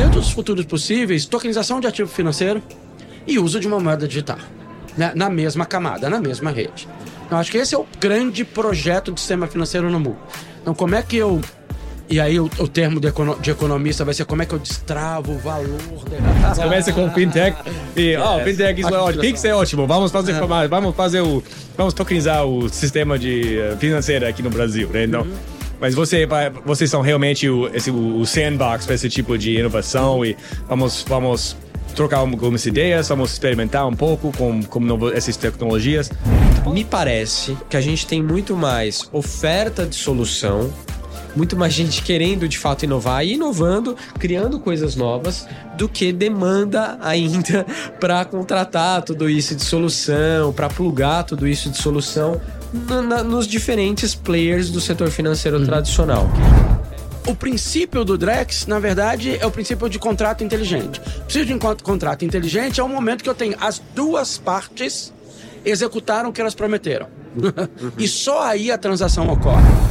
dentro dos futuros possíveis, tokenização de ativo financeiro e uso de uma moeda digital. Né? Na mesma camada, na mesma rede. Então, acho que esse é o grande projeto de sistema financeiro no mundo. Então, como é que eu e aí o, o termo de, econo, de, economista vai ser como é que eu destravo o valor. De... Começa com fintech e, ó, oh, fintech isso é ótimo. Pix é ótimo. Vamos fazer, é. vamos fazer o, vamos tokenizar o sistema de uh, financeiro aqui no Brasil, né? Então, uhum. Mas você, vocês são realmente o, esse, o sandbox para esse tipo de inovação e vamos, vamos trocar algumas ideias, vamos experimentar um pouco com, com novo, essas tecnologias. Me parece que a gente tem muito mais oferta de solução muito mais gente querendo de fato inovar e inovando, criando coisas novas, do que demanda ainda para contratar tudo isso de solução, para plugar tudo isso de solução na, na, nos diferentes players do setor financeiro uhum. tradicional. O princípio do Drex, na verdade, é o princípio de contrato inteligente. O princípio de um contrato inteligente é o momento que eu tenho as duas partes executaram o que elas prometeram. Uhum. e só aí a transação ocorre.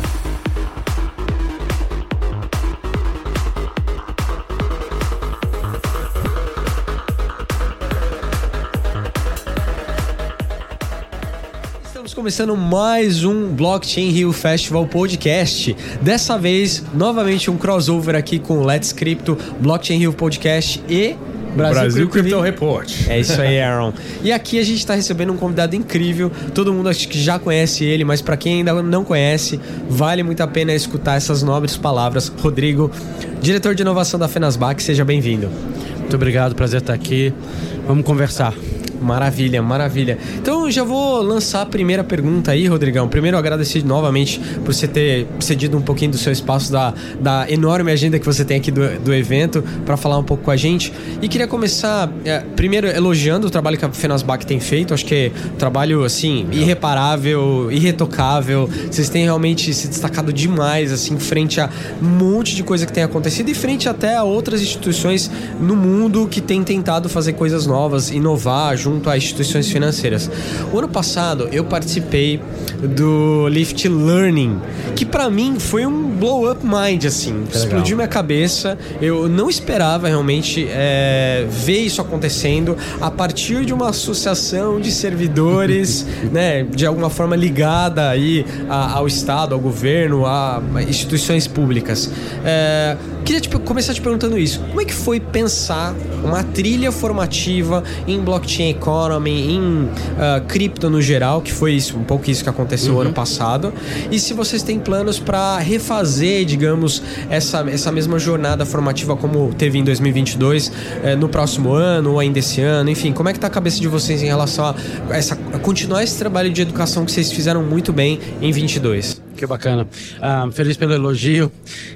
Começando mais um Blockchain Rio Festival Podcast. Dessa vez, novamente um crossover aqui com Let's Crypto, Blockchain Rio Podcast e Brasil, Brasil Crypto, Crypto Report. É isso aí, Aaron. e aqui a gente está recebendo um convidado incrível. Todo mundo acho que já conhece ele, mas para quem ainda não conhece, vale muito a pena escutar essas nobres palavras. Rodrigo, diretor de inovação da Fenasbac, seja bem-vindo. Muito obrigado, prazer estar aqui. Vamos conversar. Maravilha, maravilha. Então já vou lançar a primeira pergunta aí, Rodrigão. Primeiro agradecer novamente por você ter cedido um pouquinho do seu espaço da, da enorme agenda que você tem aqui do, do evento para falar um pouco com a gente. E queria começar é, primeiro elogiando o trabalho que a Fenasbac tem feito. Acho que é um trabalho assim irreparável, irretocável. Vocês têm realmente se destacado demais assim frente a um monte de coisa que tem acontecido e frente até a outras instituições no mundo que têm tentado fazer coisas novas, inovar, a instituições financeiras. O ano passado eu participei do Lift Learning, que para mim foi um blow up mind, assim. Que explodiu legal. minha cabeça. Eu não esperava realmente é, ver isso acontecendo a partir de uma associação de servidores, né, de alguma forma ligada aí ao Estado, ao governo, a instituições públicas. É, queria tipo, começar te perguntando isso. Como é que foi pensar uma trilha formativa em blockchain economy, em uh, cripto no geral, que foi isso, um pouco isso que aconteceu uhum. ano passado? E se vocês têm planos para refazer, digamos, essa, essa mesma jornada formativa como teve em 2022, eh, no próximo ano ou ainda esse ano? Enfim, como é que tá a cabeça de vocês em relação a, essa, a continuar esse trabalho de educação que vocês fizeram muito bem em 22? Que bacana. Ah, feliz pelo elogio.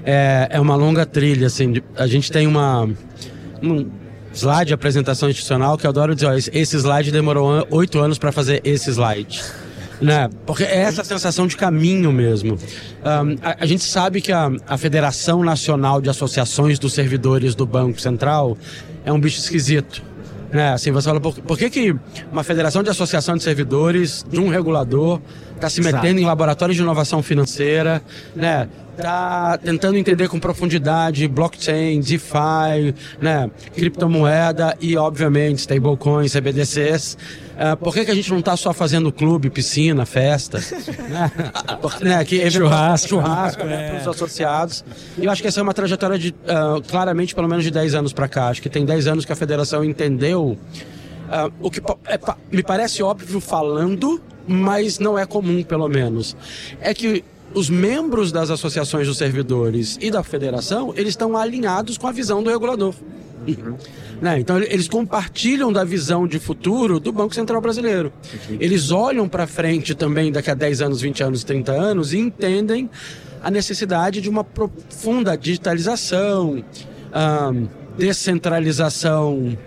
É, é uma longa trilha, assim. A gente tem uma. Um slide de apresentação institucional que eu adoro dizer, ó, esse slide demorou oito anos para fazer esse slide. Né? Porque é essa sensação de caminho mesmo. Um, a, a, gente sabe que a, a Federação Nacional de Associações dos Servidores do Banco Central é um bicho esquisito. Né? Assim, você fala, por, por que, que uma federação de associação de servidores de um regulador está se metendo Exato. em laboratórios de inovação financeira, né? Tá tentando entender com profundidade blockchain, DeFi, né? Criptomoeda e, obviamente, stablecoins, CBDCs. Uh, por que, que a gente não está só fazendo clube, piscina, festa? né? né? Que, churrasco. Churrasco, né? Para os associados. E eu acho que essa é uma trajetória de, uh, claramente, pelo menos de 10 anos para cá. Acho que tem 10 anos que a federação entendeu Uh, o que é, me parece óbvio falando, mas não é comum, pelo menos. É que os membros das associações dos servidores e da federação, eles estão alinhados com a visão do regulador. Uhum. Né? Então eles compartilham da visão de futuro do Banco Central Brasileiro. Uhum. Eles olham para frente também daqui a 10 anos, 20 anos, 30 anos e entendem a necessidade de uma profunda digitalização, um, descentralização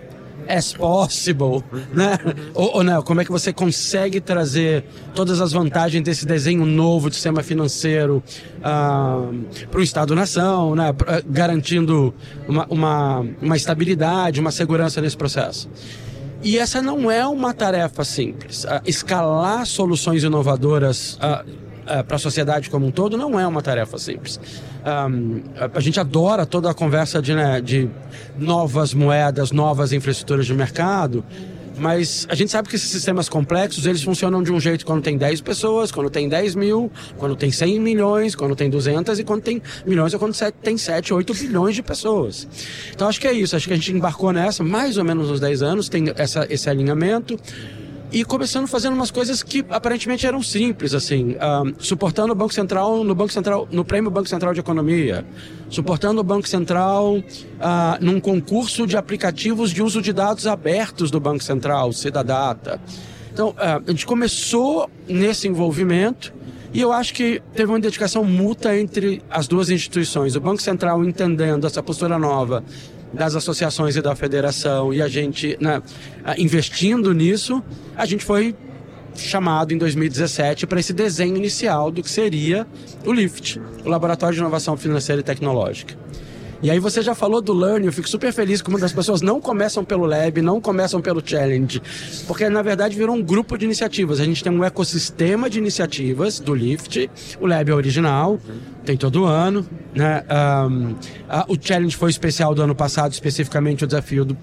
as possible, né? Ou, ou não, como é que você consegue trazer todas as vantagens desse desenho novo de sistema financeiro ah, para o Estado-nação, né? garantindo uma, uma, uma estabilidade, uma segurança nesse processo. E essa não é uma tarefa simples. Uh, escalar soluções inovadoras uh, para a sociedade como um todo não é uma tarefa simples. Um, a, gente adora toda a conversa de, né, de novas moedas, novas infraestruturas de mercado, mas a gente sabe que esses sistemas complexos, eles funcionam de um jeito quando tem 10 pessoas, quando tem 10 mil, quando tem 100 milhões, quando tem 200 e quando tem milhões ou quando tem 7, 8 bilhões de pessoas. Então acho que é isso, acho que a gente embarcou nessa mais ou menos uns 10 anos, tem essa, esse alinhamento e começando fazendo umas coisas que aparentemente eram simples, assim, suportando o Banco Central no Banco Central, no Prêmio Banco Central de Economia, suportando o Banco Central uh, num concurso de aplicativos de uso de dados abertos do Banco Central, Cidadata. Então, uh, a gente começou nesse envolvimento e eu acho que teve uma dedicação mútua entre as duas instituições. O Banco Central entendendo essa postura nova das associações e da federação e a gente né, investindo nisso, a gente foi chamado em 2017 para esse desenho inicial do que seria o LIFT, o Laboratório de Inovação Financeira e Tecnológica. E aí você já falou do Learn, eu fico super feliz que muitas pessoas não começam pelo Lab, não começam pelo Challenge, porque na verdade virou um grupo de iniciativas. A gente tem um ecossistema de iniciativas do Lift, o Lab é original, tem todo ano, né? Um, a, o Challenge foi especial do ano passado, especificamente o desafio do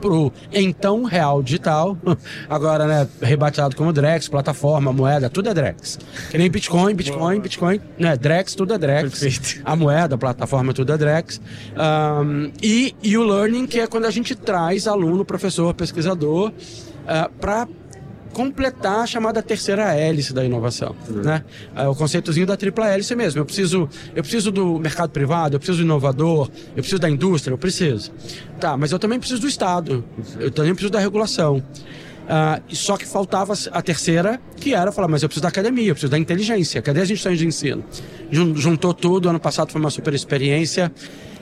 pro então real digital, agora, né, rebatizado como Drex, plataforma, moeda, tudo é Drex. Que nem Bitcoin, Bitcoin, Bitcoin, né, Drex, tudo é Drex. Perfeito. A moeda, a plataforma, tudo é Drex. Um, e, e o Learning, que é quando a gente traz aluno, professor, pesquisador, uh, para completar a chamada terceira hélice da inovação, né? É o conceitozinho da tripla hélice mesmo. Eu preciso, eu preciso do mercado privado, eu preciso do inovador, eu preciso da indústria, eu preciso. Tá, mas eu também preciso do Estado, eu também preciso da regulação. Uh, só que faltava a terceira, que era falar, mas eu preciso da academia, eu preciso da inteligência. Cadê as instituições de ensino? Juntou tudo, ano passado foi uma super experiência.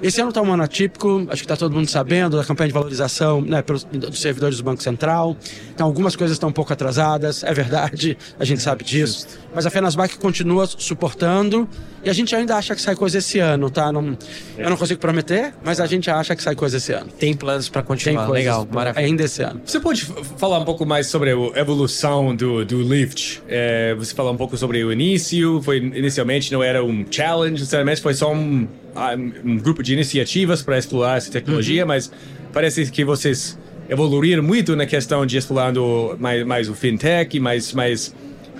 Esse ano está um ano atípico, acho que está todo mundo sabendo, da campanha de valorização né, pelos, dos servidores do Banco Central. Então, algumas coisas estão um pouco atrasadas, é verdade, a gente sabe disso. Mas a Fenasbac continua suportando e a gente ainda acha que sai coisa esse ano, tá? Não, eu não consigo prometer, mas a gente acha que sai coisa esse ano. Tem planos para continuar, Tem legal, maravilha. Ainda esse ano. Você pode falar um pouco mais sobre a evolução do, do Lyft? É, você falou um pouco sobre o início, foi inicialmente não era um challenge, sinceramente foi só um um grupo de iniciativas para explorar essa tecnologia, uhum. mas parece que vocês evoluíram muito na questão de explorando mais, mais o fintech, mais, mais,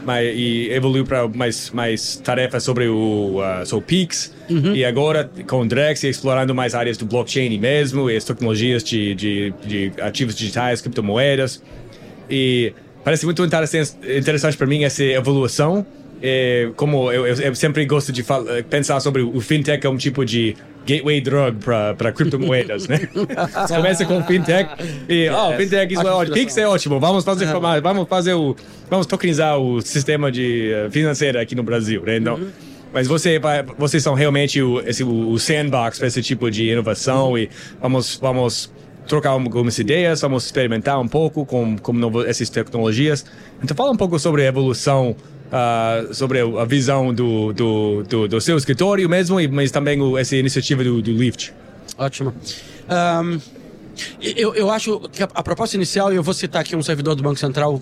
mais e evoluiu para mais, mais tarefas sobre o uh, sobre Pix. Uhum. E agora, com o Drex, explorando mais áreas do blockchain mesmo, e as tecnologias de, de, de ativos digitais, criptomoedas. E parece muito interessante, interessante para mim essa evolução é, como eu, eu, sempre gosto de falar, pensar sobre o fintech como um tipo de gateway drug para criptomoedas, né? Você começa com fintech e, ó, oh, fintech isso é ótimo, Pix é ótimo, vamos fazer, vamos fazer o, vamos tokenizar o sistema de uh, financeiro aqui no Brasil, né? Então, uhum. Mas você, vocês são realmente o, esse, o sandbox para esse tipo de inovação uhum. e vamos, vamos trocar algumas ideias, vamos experimentar um pouco com, com novo, essas tecnologias. Então fala um pouco sobre a evolução uh, sobre a visão do, do, do, do, seu escritório mesmo, mas também o, essa iniciativa do, do Lift. Ótimo. Um, eu, eu acho que a, a proposta inicial, e eu vou citar aqui um servidor do Banco Central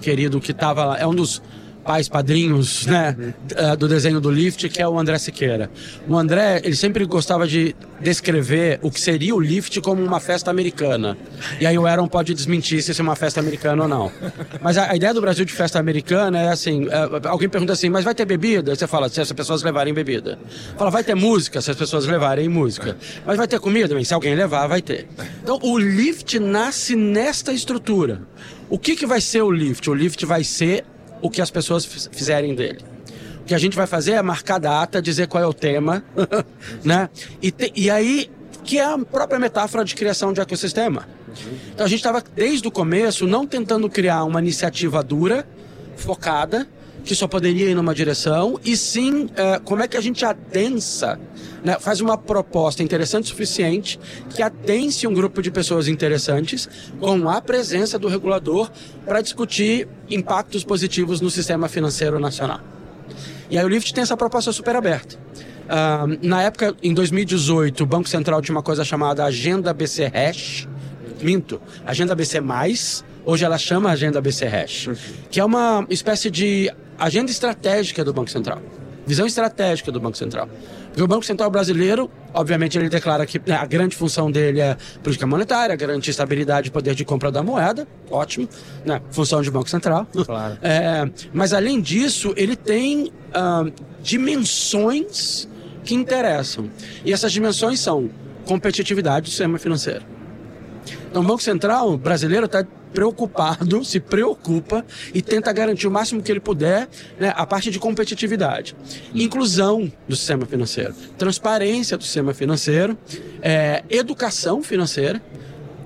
querido que estava lá, é um dos pais padrinhos né, eh, do desenho do Lift, que é o André Siqueira. O André, ele sempre gostava de descrever o que seria o Lift como uma festa americana. E aí o Aaron pode desmentir se é uma festa americana ou não. Mas a, a ideia do Brasil de festa americana é assim, é, alguém pergunta assim, mas vai ter bebida? Você fala, se as pessoas levarem bebida. Fala, vai ter música, se as pessoas levarem música. Mas vai ter comida? Bem, se alguém levar, vai ter. Então o Lift nasce nesta estrutura. O que, que vai ser o Lift? O Lift vai ser o que as pessoas fizerem dele. O que a gente vai fazer é marcar data, dizer qual é o tema, né? E, te, e aí, que é a própria metáfora de criação de ecossistema. Então a gente estava desde o começo não tentando criar uma iniciativa dura, focada, que só poderia ir numa direção, e sim é, como é que a gente adensa, né, faz uma proposta interessante o suficiente que adense um grupo de pessoas interessantes com a presença do regulador para discutir impactos positivos no sistema financeiro nacional. E aí o Lift tem essa proposta super aberta. Uh, na época, em 2018, o Banco Central tinha uma coisa chamada Agenda BC Hash, minto, Agenda BC+, hoje ela chama Agenda BC Hash, que é uma espécie de agenda estratégica do Banco Central. Visão estratégica do Banco Central. Porque o Banco Central brasileiro, obviamente, ele declara que né, a grande função dele é política monetária, garantir estabilidade e poder de compra da moeda, ótimo, né? função de Banco Central. Claro. É, mas além disso, ele tem ah, dimensões que interessam. E essas dimensões são competitividade do sistema financeiro. Então, o Banco Central brasileiro está preocupado, se preocupa e tenta garantir o máximo que ele puder né, a parte de competitividade. Inclusão do sistema financeiro, transparência do sistema financeiro, é, educação financeira.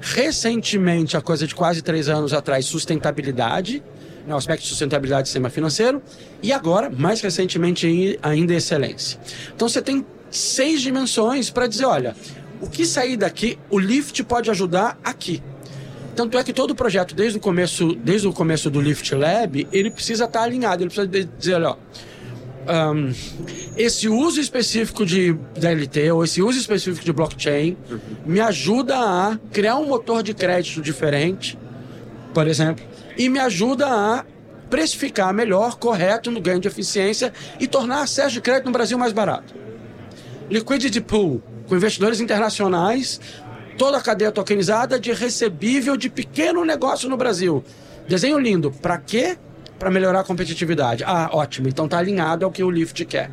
Recentemente, a coisa de quase três anos atrás, sustentabilidade, né, o aspecto de sustentabilidade do sistema financeiro. E agora, mais recentemente ainda, excelência. Então, você tem seis dimensões para dizer, olha, o que sair daqui, o Lift pode ajudar aqui. Tanto é que todo o projeto, desde o começo, desde o começo do Lift Lab, ele precisa estar alinhado, ele precisa dizer, olha, ó, um, esse uso específico de DLT ou esse uso específico de blockchain me ajuda a criar um motor de crédito diferente, por exemplo, e me ajuda a precificar melhor, correto no ganho de eficiência e tornar acesso de crédito no Brasil mais barato. Liquidity Pool, com investidores internacionais, toda a cadeia tokenizada de recebível de pequeno negócio no Brasil. Desenho lindo. Para quê? Para melhorar a competitividade. Ah, ótimo. Então tá alinhado ao que o Lift quer.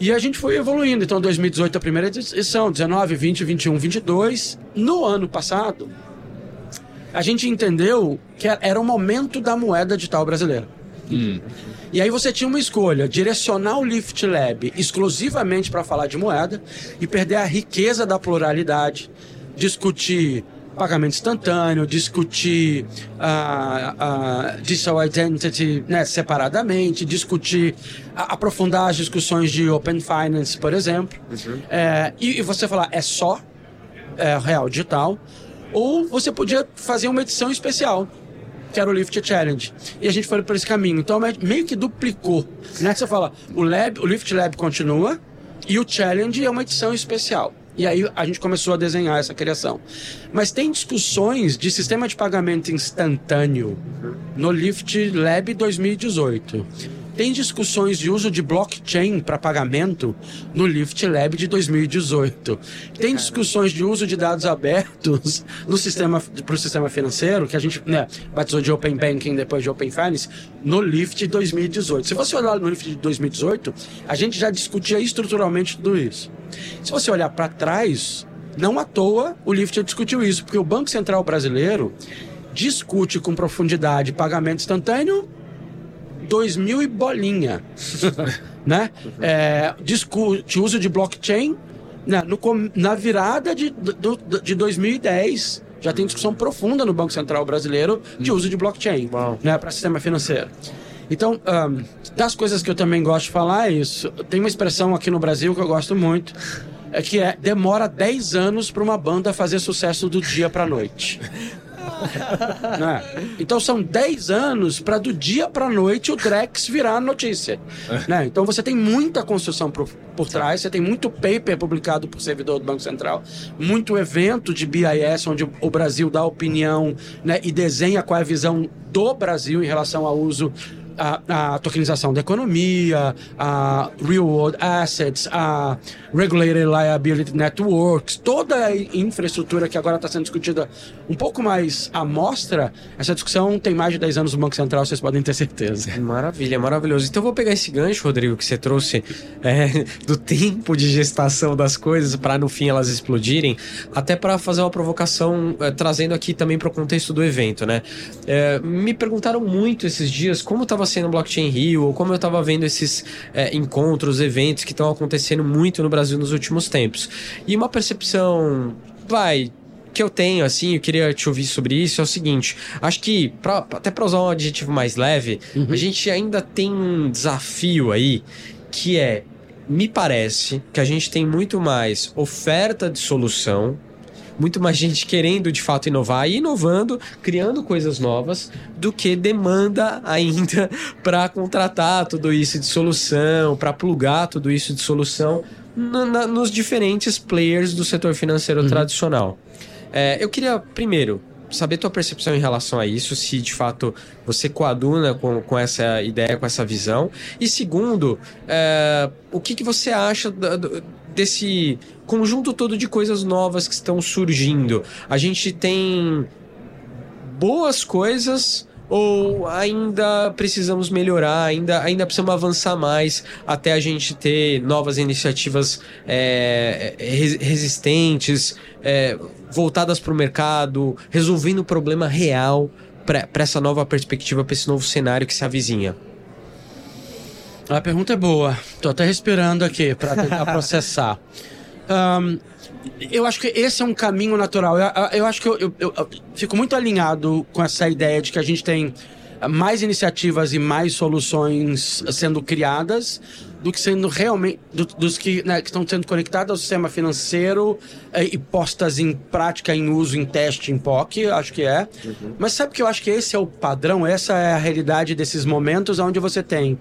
E a gente foi evoluindo. Então, 2018 a primeira edição, 19, 20, 21, 22. No ano passado, a gente entendeu que era o momento da moeda digital brasileira. Hum. E aí você tinha uma escolha: direcionar o Lift Lab exclusivamente para falar de moeda e perder a riqueza da pluralidade, discutir pagamento instantâneo, discutir a uh, uh, digital identity né, separadamente, discutir, aprofundar as discussões de open finance, por exemplo. Uhum. É, e, e, você falar, é só é, real digital, ou você podia fazer uma edição especial que era o Lift Challenge. E a gente foi por esse caminho. Então meio que duplicou. Né? Você fala, o, lab, o Lift Lab continua e o Challenge é uma edição especial. E aí a gente começou a desenhar essa criação. Mas tem discussões de sistema de pagamento instantâneo no Lift Lab 2018 tem discussões de uso de blockchain para pagamento no Lift Lab de 2018. Tem discussões de uso de dados abertos no sistema para o sistema financeiro, que a gente né, batizou de Open Banking depois de Open Finance, no Lift de 2018. Se você olhar no Lift de 2018, a gente já discutia estruturalmente tudo isso. Se você olhar para trás, não à toa o Lift discutiu isso, porque o Banco Central brasileiro discute com profundidade pagamento instantâneo 2000 e bolinha, né? É, discute uso de blockchain né, no, na virada de, do, de 2010 já tem discussão profunda no Banco Central brasileiro de uso de blockchain né, para sistema financeiro. Então, um, das coisas que eu também gosto de falar é isso. Tem uma expressão aqui no Brasil que eu gosto muito, é que é demora 10 anos para uma banda fazer sucesso do dia para noite. né? Então são 10 anos para do dia para noite o Drex virar notícia. né? Então você tem muita construção por, por trás, você tem muito paper publicado por servidor do Banco Central, muito evento de BIS onde o Brasil dá opinião né, e desenha qual é a visão do Brasil em relação ao uso a, a tokenização da economia, a real world assets, a regulated liability networks, toda a infraestrutura que agora está sendo discutida um pouco mais à mostra, essa discussão tem mais de 10 anos no Banco Central, vocês podem ter certeza. Maravilha, maravilhoso. Então eu vou pegar esse gancho, Rodrigo, que você trouxe é, do tempo de gestação das coisas para no fim elas explodirem, até para fazer uma provocação, é, trazendo aqui também para o contexto do evento, né? É, me perguntaram muito esses dias como estava sendo o Blockchain Rio, ou como eu estava vendo esses é, encontros, eventos que estão acontecendo muito no Brasil nos últimos tempos. E uma percepção, vai, que eu tenho, assim, eu queria te ouvir sobre isso, é o seguinte: acho que, pra, até para usar um adjetivo mais leve, uhum. a gente ainda tem um desafio aí que é. Me parece que a gente tem muito mais oferta de solução muito mais gente querendo de fato inovar e inovando, criando coisas novas, do que demanda ainda para contratar tudo isso de solução, para plugar tudo isso de solução na, nos diferentes players do setor financeiro uhum. tradicional. É, eu queria, primeiro, saber tua percepção em relação a isso, se de fato você coaduna com, com essa ideia, com essa visão. E segundo, é, o que, que você acha desse conjunto todo de coisas novas que estão surgindo? A gente tem boas coisas ou ainda precisamos melhorar, ainda, ainda precisamos avançar mais até a gente ter novas iniciativas é, resistentes, é, voltadas para o mercado, resolvendo o problema real para essa nova perspectiva, para esse novo cenário que se avizinha? A pergunta é boa. Estou até respirando aqui para tentar processar. Um, eu acho que esse é um caminho natural. Eu, eu acho que eu, eu, eu, fico muito alinhado com essa ideia de que a gente tem mais iniciativas e mais soluções sendo criadas do que sendo realmente do, dos que, né, que estão sendo conectados ao sistema financeiro eh, e postas em prática, em uso, em teste, em POC, acho que é. Uhum. Mas sabe que eu acho que esse é o padrão, essa é a realidade desses momentos onde você tem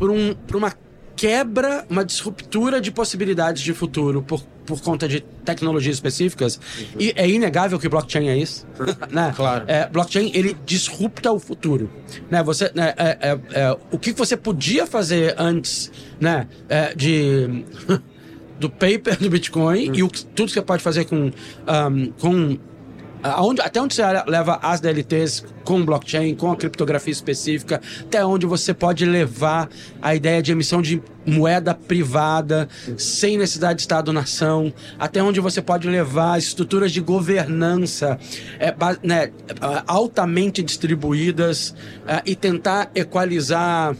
por, um, por uma quebra, uma disruptura de possibilidades de futuro por, por conta de tecnologias específicas. Uhum. E é inegável que blockchain é isso. né? Claro. É, blockchain, ele disrupta o futuro. Né? Você, né, é, é, é o que você podia fazer antes né, é, de... do paper do Bitcoin uhum. e o, tudo que você pode fazer com, um, com Aonde, até onde você leva as DLTs com blockchain, com a criptografia específica, até onde você pode levar a ideia de emissão de moeda privada, sem necessidade de Estado-nação, até onde você pode levar estruturas de governança é, né, altamente distribuídas é, e tentar equalizar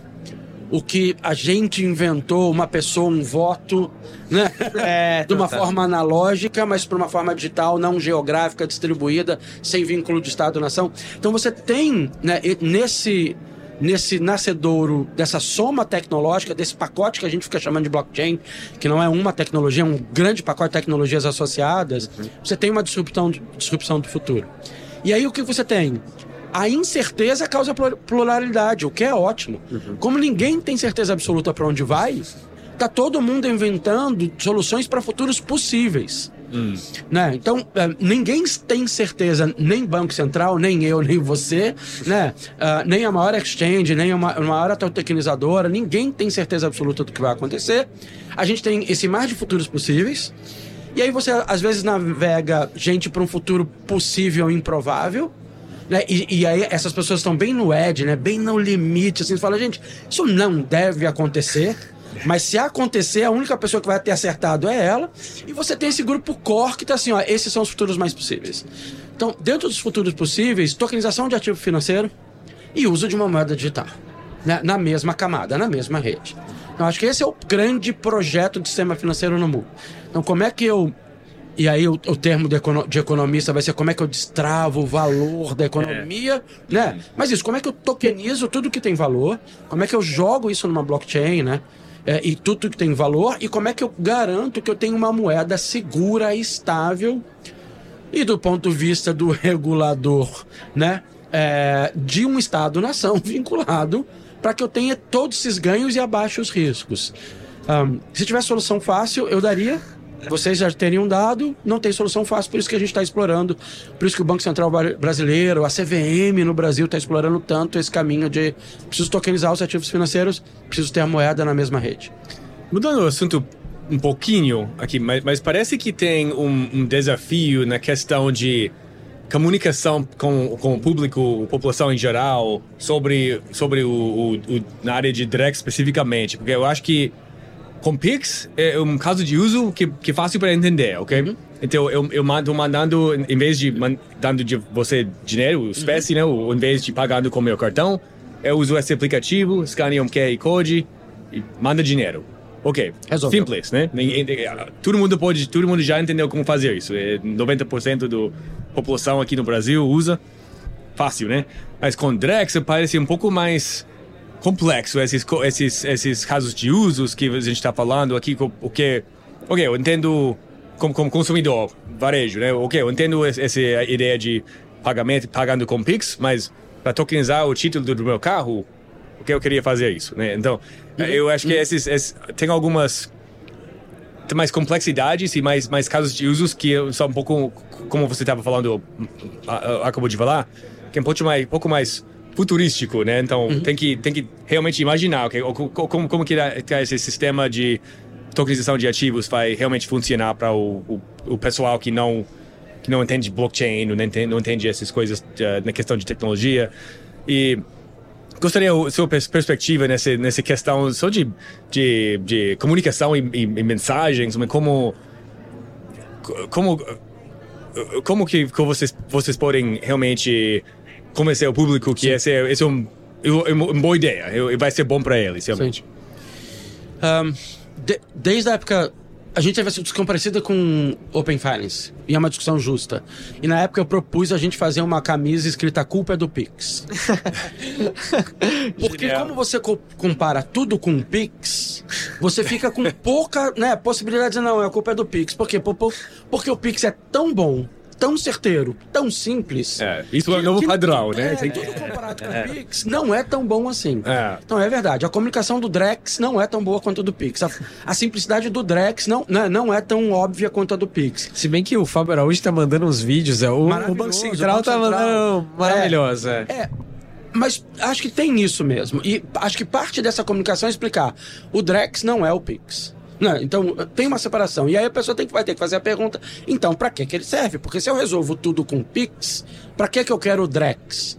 o que a gente inventou, uma pessoa, um voto, né? É, de uma tá. forma analógica, mas por uma forma digital, não geográfica, distribuída, sem vínculo de Estado-nação. Então você tem, né, nesse nesse nascedouro dessa soma tecnológica, desse pacote que a gente fica chamando de blockchain, que não é uma tecnologia, é um grande pacote de tecnologias associadas, uhum. você tem uma disrupção, disrupção do futuro. E aí o que você tem? A incerteza causa pluralidade, o que é ótimo. Uhum. Como ninguém tem certeza absoluta para onde vai, tá todo mundo inventando soluções para futuros possíveis. Hum. Né? Então, é, ninguém tem certeza, nem Banco Central, nem eu, nem você, né? Uh, nem a maior exchange, nem a maior tecnizadora, ninguém tem certeza absoluta do que vai acontecer. A gente tem esse mar de futuros possíveis. E aí você, às vezes, navega gente para um futuro possível improvável. Né? E, e, aí essas pessoas estão bem no edge, né? Bem no limite, assim, fala, gente, isso não deve acontecer. Mas se acontecer, a única pessoa que vai ter acertado é ela. E você tem esse grupo core que tá assim, ó, esses são os futuros mais possíveis. Então, dentro dos futuros possíveis, tokenização de ativo financeiro e uso de uma moeda digital. Né? Na mesma camada, na mesma rede. Então, acho que esse é o grande projeto de sistema financeiro no mundo. Então, como é que eu e aí o, o termo de, econo, de, economista vai ser como é que eu destravo o valor da economia, é. né? Mas isso, como é que eu tokenizo tudo que tem valor? Como é que eu jogo isso numa blockchain, né? É, e tudo que tem valor e como é que eu garanto que eu tenho uma moeda segura, estável e do ponto de vista do regulador, né? É, de um Estado-nação vinculado para que eu tenha todos esses ganhos e abaixe os riscos. Um, se tivesse solução fácil, eu daria vocês já teriam dado, não tem solução fácil, por isso que a gente está explorando, por isso que o Banco Central Brasileiro, a CVM no Brasil está explorando tanto esse caminho de preciso tokenizar os ativos financeiros, preciso ter a moeda na mesma rede. Mudando o assunto um pouquinho aqui, mas, mas parece que tem um, um, desafio na questão de comunicação com, com o público, população em geral, sobre, sobre o, o, o na área de direct especificamente, porque eu acho que com Pix é um caso de uso que, que é fácil para entender, ok? Uhum. Então eu, eu mando mandando, em vez de dando de você dinheiro, espécie, uhum. né? Em vez de pagando com meu cartão, eu uso esse aplicativo, escaneio um QR Code e manda dinheiro. Ok, Resolveu. simples, né? Todo mundo pode, todo mundo já entendeu como fazer isso. 90% da população aqui no Brasil usa. Fácil, né? Mas com Drex parece um pouco mais complexo esses, esses, esses casos de usos que a gente está falando aqui, o que... Ok, eu entendo como, como consumidor, varejo, né? Ok, eu entendo essa ideia de pagamento, pagando com Pix, mas para tokenizar o título do meu carro, o que eu queria fazer isso, né? Então, uhum. eu acho que esses, esses, tem algumas mais complexidades e mais, mais casos de usos que são um pouco, como você estava falando, acabou de falar, que é um pouco mais, pouco mais futurístico, né? Então uhum. tem, que, tem que realmente imaginar okay, como, como que esse sistema de tokenização de ativos vai realmente funcionar para o, o, o, pessoal que não que não entende blockchain, não entende, não entende essas coisas uh, na questão de tecnologia. E gostaria da sua perspectiva nessa, nessa questão só de, de, de comunicação e, e, e mensagens, como como como que, que vocês vocês podem realmente convencer o público que esse, é, esse é um, uma boa ideia, vai ser bom para eles, realmente. Um, de, desde a época a gente teve essa discussão parecida com Open Finance. E é uma discussão justa. E na época eu propus a gente fazer uma camisa escrita a culpa é do Pix. Porque Genial. como você co compara tudo com o Pix, você fica com pouca né, possibilidade de não, a culpa é do Pix. Por quê? Porque o Pix é tão bom tão certeiro, tão simples. É, isso que, é o novo padrão, né? É, tudo comparado com o Pix não é tão bom assim. É. Então é verdade, a comunicação do Drex não é tão boa quanto a do Pix. A, a simplicidade do Drex não, não, né, não é tão óbvia quanto a do Pix. Se bem que o Fábio Araújo tá mandando uns vídeos, é, o, o Banco Central tá mandando maravilhosa. É, é. Mas acho que tem isso mesmo. E acho que parte dessa comunicação é explicar. O Drex não é o Pix. Né? então, tem uma separação. E aí a pessoa tem que, vai ter que fazer a pergunta: então, para que, que ele serve? Porque se eu resolvo tudo com Pix, para que, que eu quero o Drex?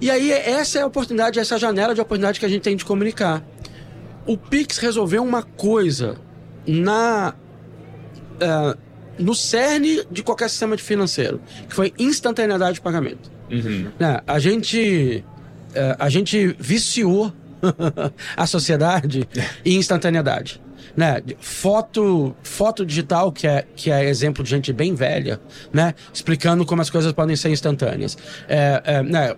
E aí, essa é a oportunidade, essa janela de oportunidade que a gente tem de comunicar. O Pix resolveu uma coisa na. Uh, no cerne de qualquer sistema de financeiro, que foi instantaneidade de pagamento. Uhum. Né? A gente. Uh, a gente viciou a sociedade em instantaneidade né? Foto, foto digital, que é, que é exemplo de gente bem velha, né? Explicando como as coisas podem ser instantâneas. É, é, né?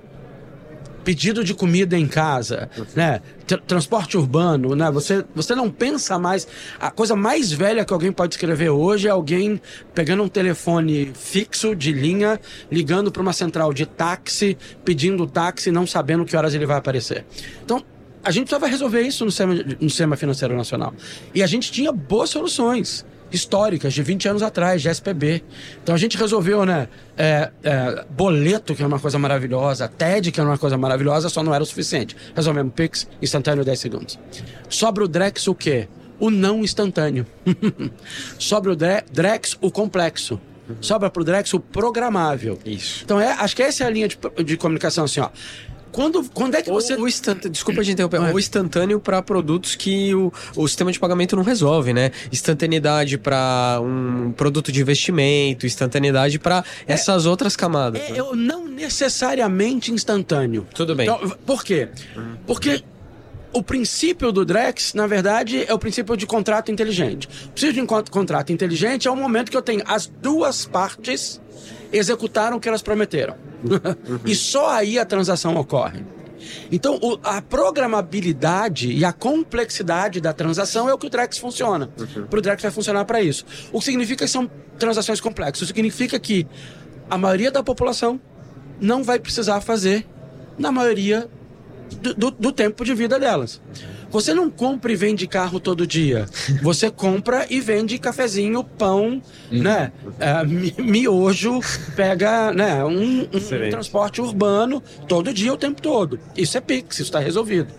pedido de comida em casa, né? transporte urbano, né? Você, você não pensa mais. A coisa mais velha que alguém pode escrever hoje é alguém pegando um telefone fixo de linha, ligando para uma central de táxi, pedindo táxi, não sabendo que horas ele vai aparecer. Então, a gente precisava resolver isso no sistema, no sistema financeiro nacional. E a gente tinha boas soluções históricas de 20 anos atrás, de SPB. Então a gente resolveu, né? É, é, boleto, que é uma coisa maravilhosa, TED, que é uma coisa maravilhosa, só não era o suficiente. Resolvemos Pix, instantâneo 10 segundos. Sobra o Drex o quê? O não instantâneo. Sobra o Drex o complexo. Sobra pro Drex o programável. Isso. Então é, acho que essa é a linha de, de comunicação assim, ó. Quando, quando é que você. O instantâneo, desculpa de interromper. É. O instantâneo para produtos que o, o sistema de pagamento não resolve, né? Instantaneidade para um produto de investimento, instantaneidade para é, essas outras camadas. É, né? Eu não necessariamente instantâneo. Tudo bem. Então, por quê? Porque o princípio do Drex, na verdade, é o princípio de contrato inteligente. O princípio de um contrato inteligente é o momento que eu tenho as duas partes executaram o que elas prometeram. Uhum. e só aí a transação ocorre. Então, o, a programabilidade e a complexidade da transação é o que o Drex funciona. Uhum. Para o Drex vai funcionar para isso. O que significa que são transações complexas. Significa que a maioria da população não vai precisar fazer na maioria do, do, do tempo de vida delas. Você não compra e vende carro todo dia. Você compra e vende cafezinho, pão, uhum. né? É, miojo, pega né? um, um transporte urbano todo dia, o tempo todo. Isso é Pix, isso está resolvido.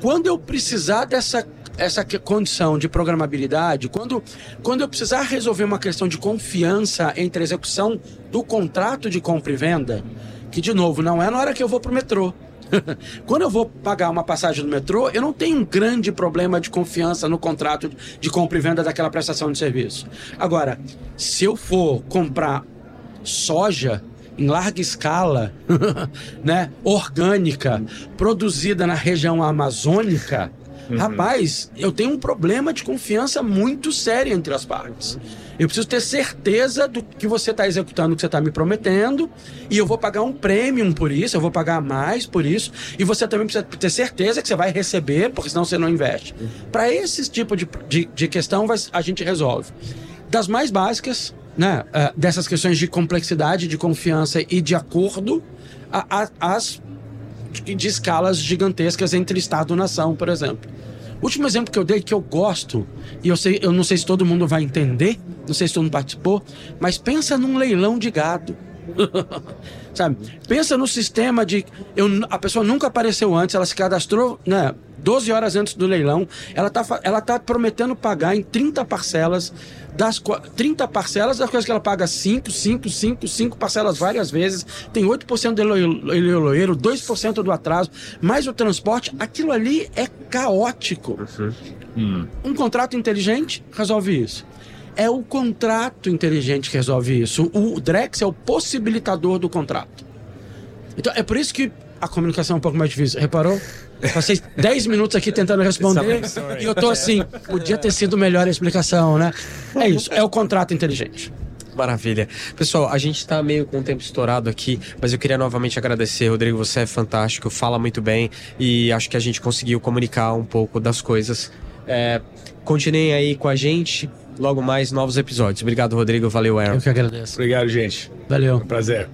Quando eu precisar dessa essa condição de programabilidade, quando, quando eu precisar resolver uma questão de confiança entre a execução do contrato de compra e venda, que de novo não é na hora que eu vou para o metrô, Quando eu vou pagar uma passagem no metrô, eu não tenho um grande problema de confiança no contrato de compra e venda daquela prestação de serviço. Agora, se eu for comprar soja em larga escala, né, orgânica, produzida na região amazônica, uhum. rapaz, eu tenho um problema de confiança muito sério entre as partes. Eu preciso ter certeza do que você está executando, o que você está me prometendo, e eu vou pagar um prêmio por isso, eu vou pagar mais por isso, e você também precisa ter certeza que você vai receber, porque senão você não investe. Para esse tipo de, de, de questão, a gente resolve. Das mais básicas, né, uh, dessas questões de complexidade, de confiança e de acordo, as de, escalas gigantescas entre Estado e nação, por exemplo. Último exemplo que eu dei que eu gosto, e eu, sei, eu não sei se todo mundo vai entender, não sei se todo mundo participou, mas pensa num leilão de gado. Sabe? Pensa no sistema de. Eu, a pessoa nunca apareceu antes, ela se cadastrou né, 12 horas antes do leilão. Ela está ela tá prometendo pagar em 30 parcelas. Das 30 parcelas das coisas que ela paga 5, 5, 5, 5 parcelas várias vezes. Tem 8% do leiloeiro, 2% do atraso, mais o transporte. Aquilo ali é caótico. Uhum. Um contrato inteligente resolve isso é o contrato inteligente que resolve isso. O Drex é o possibilitador do contrato. Então, é por isso que a comunicação é um pouco mais difícil. Reparou? Passei 10 minutos aqui tentando responder e eu tô assim, podia ter sido melhor a explicação, né? É isso, é o contrato inteligente. Maravilha. Pessoal, a gente está meio com o tempo estourado aqui, mas eu queria novamente agradecer, Rodrigo. Você é fantástico, fala muito bem e acho que a gente conseguiu comunicar um pouco das coisas. É, continuem aí com a gente logo mais novos episódios. Obrigado, Rodrigo. Valeu, Aaron. Eu que agradeço. Obrigado, gente. Valeu. prazer.